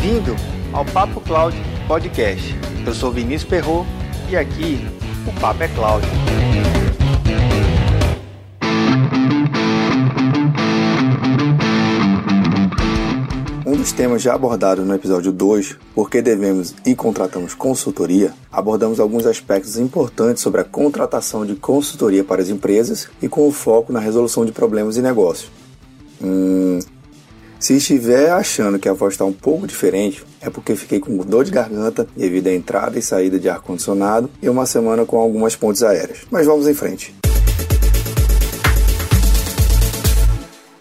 Bem-vindo ao Papo Cloud Podcast. Eu sou Vinícius Perro e aqui o Papo é Cloud. Um dos temas já abordados no episódio 2, por que devemos e contratamos consultoria, abordamos alguns aspectos importantes sobre a contratação de consultoria para as empresas e com o foco na resolução de problemas e negócios. Hum, se estiver achando que a voz está um pouco diferente, é porque fiquei com dor de garganta devido à entrada e saída de ar-condicionado e uma semana com algumas pontes aéreas. Mas vamos em frente.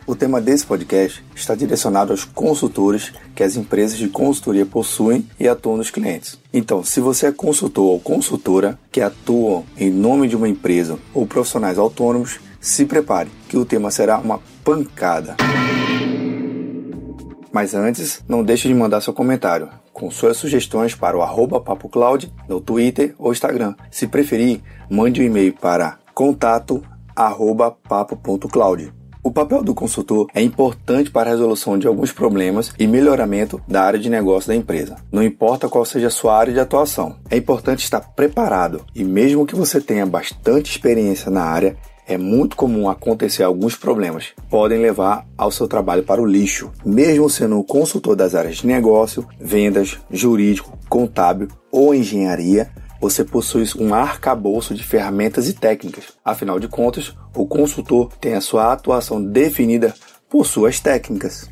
O tema desse podcast está direcionado aos consultores que as empresas de consultoria possuem e atuam nos clientes. Então, se você é consultor ou consultora que atuam em nome de uma empresa ou profissionais autônomos, se prepare, que o tema será uma pancada. Mas antes, não deixe de mandar seu comentário com suas sugestões para o arroba PapoCloud no Twitter ou Instagram. Se preferir, mande um e-mail para contato papo.cloud. O papel do consultor é importante para a resolução de alguns problemas e melhoramento da área de negócio da empresa. Não importa qual seja a sua área de atuação, é importante estar preparado e, mesmo que você tenha bastante experiência na área, é muito comum acontecer alguns problemas, podem levar ao seu trabalho para o lixo, mesmo sendo consultor das áreas de negócio, vendas, jurídico, contábil ou engenharia. Você possui um arcabouço de ferramentas e técnicas. Afinal de contas, o consultor tem a sua atuação definida por suas técnicas.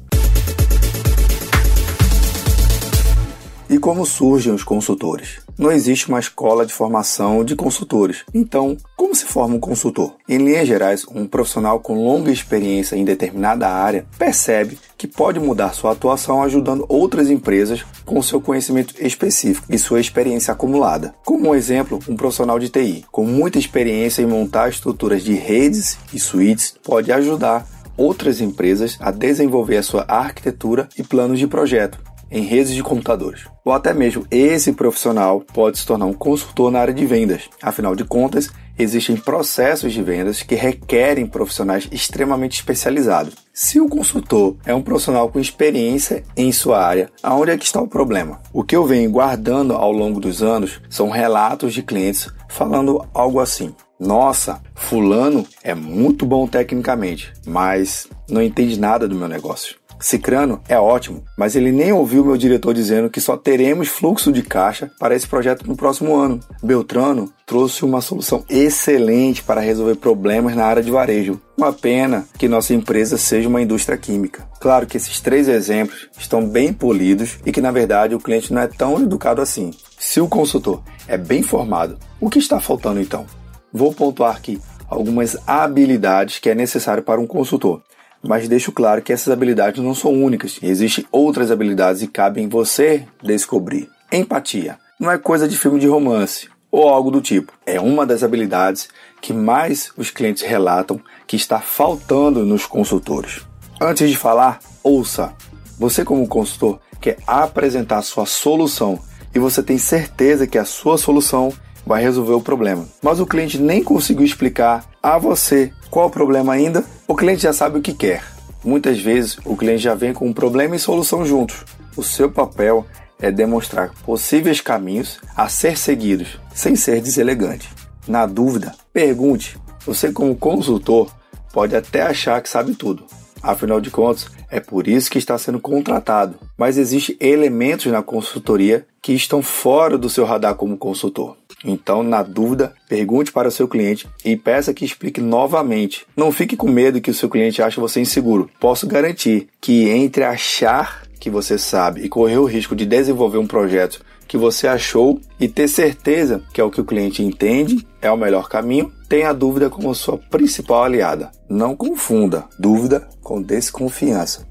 E como surgem os consultores? Não existe uma escola de formação de consultores. Então, como se forma um consultor? Em linhas gerais, um profissional com longa experiência em determinada área percebe que pode mudar sua atuação ajudando outras empresas com seu conhecimento específico e sua experiência acumulada. Como um exemplo, um profissional de TI com muita experiência em montar estruturas de redes e suítes pode ajudar outras empresas a desenvolver a sua arquitetura e planos de projeto em redes de computadores. Ou até mesmo esse profissional pode se tornar um consultor na área de vendas. Afinal de contas, existem processos de vendas que requerem profissionais extremamente especializados. Se o consultor é um profissional com experiência em sua área, aonde é que está o problema? O que eu venho guardando ao longo dos anos são relatos de clientes falando algo assim: nossa, Fulano é muito bom tecnicamente, mas não entende nada do meu negócio. Cicrano é ótimo, mas ele nem ouviu meu diretor dizendo que só teremos fluxo de caixa para esse projeto no próximo ano. Beltrano trouxe uma solução excelente para resolver problemas na área de varejo. Uma pena que nossa empresa seja uma indústria química. Claro que esses três exemplos estão bem polidos e que na verdade o cliente não é tão educado assim. Se o consultor é bem formado, o que está faltando então? Vou pontuar aqui algumas habilidades que é necessário para um consultor mas deixo claro que essas habilidades não são únicas. Existem outras habilidades e cabe em você descobrir. Empatia não é coisa de filme de romance ou algo do tipo. É uma das habilidades que mais os clientes relatam que está faltando nos consultores. Antes de falar, ouça. Você como consultor quer apresentar sua solução e você tem certeza que a sua solução vai resolver o problema. Mas o cliente nem conseguiu explicar a você qual o problema ainda, o cliente já sabe o que quer. Muitas vezes o cliente já vem com um problema e solução juntos. O seu papel é demonstrar possíveis caminhos a ser seguidos, sem ser deselegante. Na dúvida, pergunte. Você, como consultor, pode até achar que sabe tudo. Afinal de contas, é por isso que está sendo contratado. Mas existem elementos na consultoria que estão fora do seu radar como consultor. Então, na dúvida, pergunte para o seu cliente e peça que explique novamente. Não fique com medo que o seu cliente ache você inseguro. Posso garantir que entre achar que você sabe e correr o risco de desenvolver um projeto que você achou e ter certeza que é o que o cliente entende é o melhor caminho, tenha a dúvida como sua principal aliada. Não confunda dúvida com desconfiança.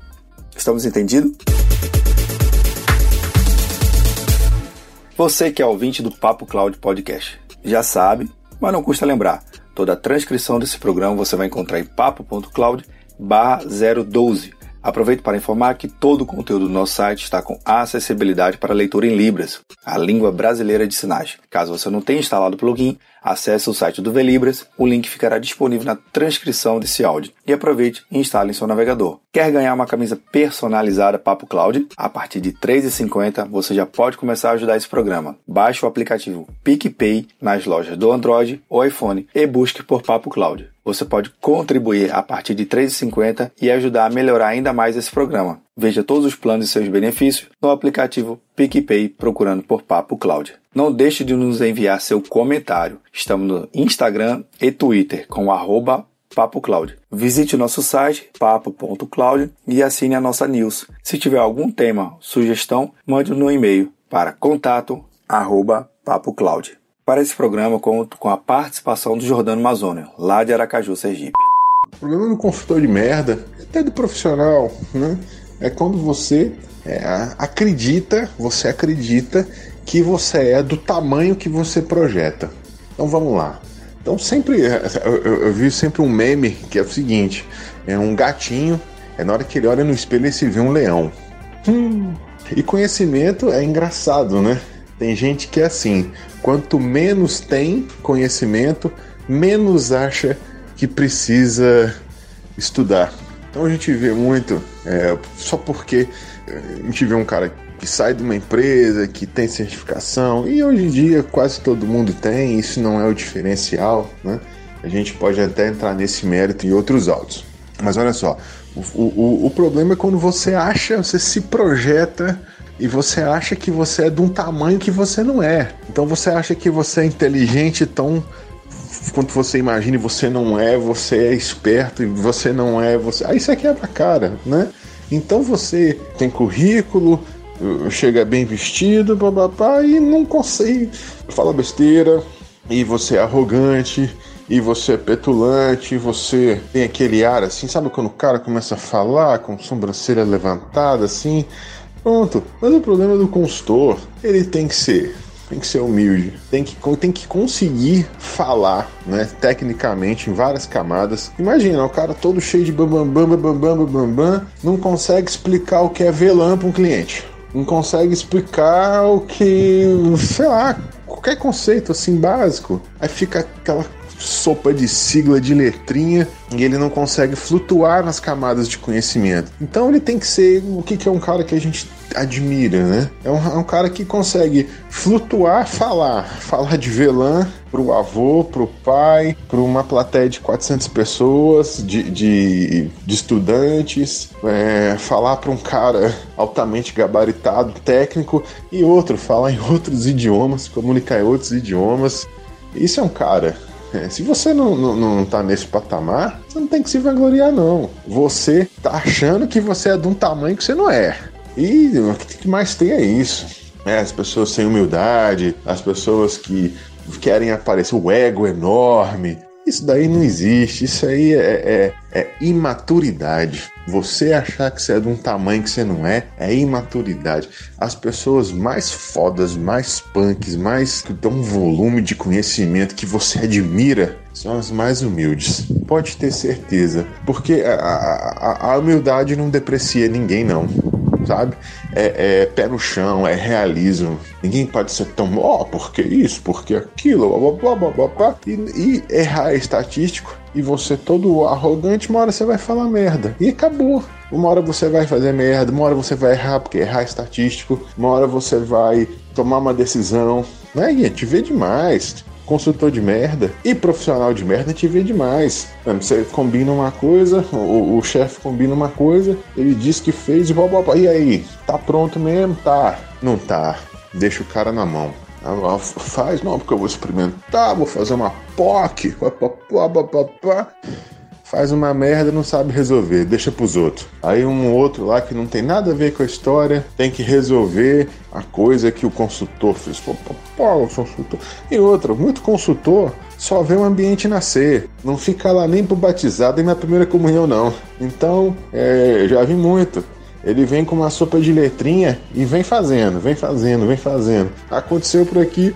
Estamos entendidos? Você que é ouvinte do Papo Cloud Podcast já sabe, mas não custa lembrar. Toda a transcrição desse programa você vai encontrar em papo.cloud 012. Aproveito para informar que todo o conteúdo do nosso site está com acessibilidade para leitura em Libras, a língua brasileira de sinais. Caso você não tenha instalado o plugin, Acesse o site do Velibras, o link ficará disponível na transcrição desse áudio. E aproveite e instale em seu navegador. Quer ganhar uma camisa personalizada Papo Cloud? A partir de R$ 3,50 você já pode começar a ajudar esse programa. Baixe o aplicativo PicPay nas lojas do Android ou iPhone e busque por Papo Cloud. Você pode contribuir a partir de R$ 3,50 e ajudar a melhorar ainda mais esse programa. Veja todos os planos e seus benefícios no aplicativo PicPay procurando por Papo Cloud. Não deixe de nos enviar seu comentário. Estamos no Instagram e Twitter com arroba Papo Cloud. Visite nosso site papo.cloud e assine a nossa news. Se tiver algum tema, sugestão, mande no e-mail para contato@papocloud. Para esse programa conto com a participação do Jordano Mazônia, lá de Aracaju, Sergipe. O problema do consultor de merda, até do profissional, né? É quando você é, acredita, você acredita que você é do tamanho que você projeta. Então vamos lá. Então sempre eu, eu, eu, vi sempre um meme que é o seguinte: é um gatinho, é na hora que ele olha no espelho e se vê um leão. Hum. E conhecimento é engraçado, né? Tem gente que é assim: quanto menos tem conhecimento, menos acha que precisa estudar. Então a gente vê muito, é, só porque a gente vê um cara que sai de uma empresa, que tem certificação, e hoje em dia quase todo mundo tem, isso não é o diferencial, né? A gente pode até entrar nesse mérito em outros áudios. Mas olha só, o, o, o problema é quando você acha, você se projeta e você acha que você é de um tamanho que você não é. Então você acha que você é inteligente tão quanto você imagina e você não é, você é esperto e você não é, você. Aí você quebra a cara, né? Então você tem currículo, chega bem vestido, babá, e não consegue. Fala besteira, e você é arrogante, e você é petulante, você tem aquele ar assim, sabe quando o cara começa a falar com sobrancelha levantada assim? Pronto. Mas o problema do consultor, ele tem que ser tem que ser humilde, tem que, tem que conseguir falar, né, tecnicamente, em várias camadas. Imagina, o cara todo cheio de bambam, bambam, bambam, bambam, não consegue explicar o que é VLAN para um cliente não consegue explicar o que, sei lá, qualquer conceito assim básico. Aí fica aquela sopa de sigla de letrinha e ele não consegue flutuar nas camadas de conhecimento. Então ele tem que ser o que, é um cara que a gente admira, né? É um, é um cara que consegue flutuar, falar, falar de VLAN pro avô, pro pai, para uma plateia de 400 pessoas, de, de, de estudantes, é, falar para um cara altamente gabaritado, técnico, e outro, falar em outros idiomas, comunicar em outros idiomas. Isso é um cara é, se você não, não, não tá nesse patamar, você não tem que se vangloriar, não. Você tá achando que você é de um tamanho que você não é. E o que mais tem é isso. É, as pessoas sem humildade, as pessoas que querem aparecer, o ego enorme. Isso daí não existe, isso aí é, é, é, imaturidade. Você achar que você é de um tamanho que você não é, é imaturidade. As pessoas mais fodas, mais punks, mais que dão um volume de conhecimento que você admira, são as mais humildes. Pode ter certeza. Porque a, a, a humildade não deprecia ninguém, não sabe? É, é, pé no chão, é realismo. Ninguém pode ser tão, ó, oh, porque isso, porque aquilo, blá, blá, blá, blá, blá. E, e errar é estatístico. E você todo arrogante, uma hora você vai falar merda. E acabou. Uma hora você vai fazer merda, uma hora você vai errar, porque errar é estatístico. Uma hora você vai tomar uma decisão. Né, gente? Vê demais consultor de merda e profissional de merda te vê demais. Você combina uma coisa, o, o chefe combina uma coisa, ele diz que fez e blá, blá, blá. E aí, tá pronto mesmo? Tá. Não tá. Deixa o cara na mão. Ah, faz, não, porque eu vou experimentar, vou fazer uma POC. Pá, pá, pá, faz uma merda não sabe resolver, deixa pros outros. Aí um outro lá que não tem nada a ver com a história tem que resolver a coisa que o consultor fez. Pô, pô, pô, consultor. E outra, muito consultor só vê o ambiente nascer, não fica lá nem pro batizado e na primeira comunhão, não. Então, é, já vi muito. Ele vem com uma sopa de letrinha e vem fazendo, vem fazendo, vem fazendo. Aconteceu por aqui,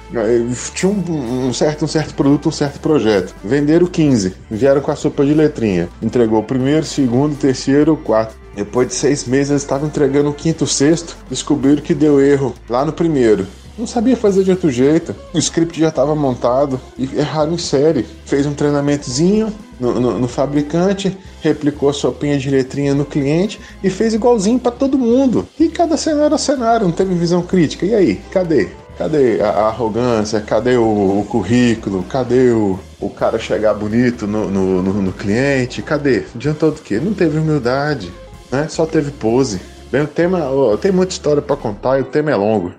tinha um, um, certo, um certo produto, um certo projeto. Venderam 15, vieram com a sopa de letrinha. Entregou o primeiro, segundo, terceiro, quarto. Depois de seis meses, eles estavam entregando o quinto, sexto, descobriram que deu erro lá no primeiro. Não sabia fazer de outro jeito. O script já estava montado e erraram em série. Fez um treinamentozinho no, no, no fabricante, replicou a sopinha de letrinha no cliente e fez igualzinho para todo mundo. E cada cenário era cenário, não teve visão crítica. E aí, cadê? Cadê a, arrogância? Cadê o, o, currículo? Cadê o, o cara chegar bonito no, no, no, no cliente? Cadê? Adiantou do quê? Não teve humildade, né? Só teve pose. Bem, o tema tem muita história para contar e o tema é longo.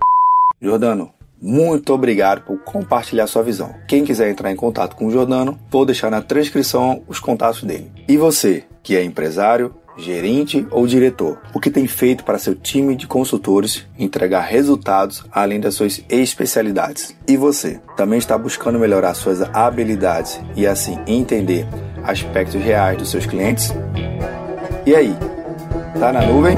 Jordano, muito obrigado por compartilhar sua visão. Quem quiser entrar em contato com o Jordano, vou deixar na transcrição os contatos dele. E você, que é empresário, gerente ou diretor, o que tem feito para seu time de consultores entregar resultados além das suas especialidades? E você, também está buscando melhorar suas habilidades e assim entender aspectos reais dos seus clientes? E aí, tá na nuvem?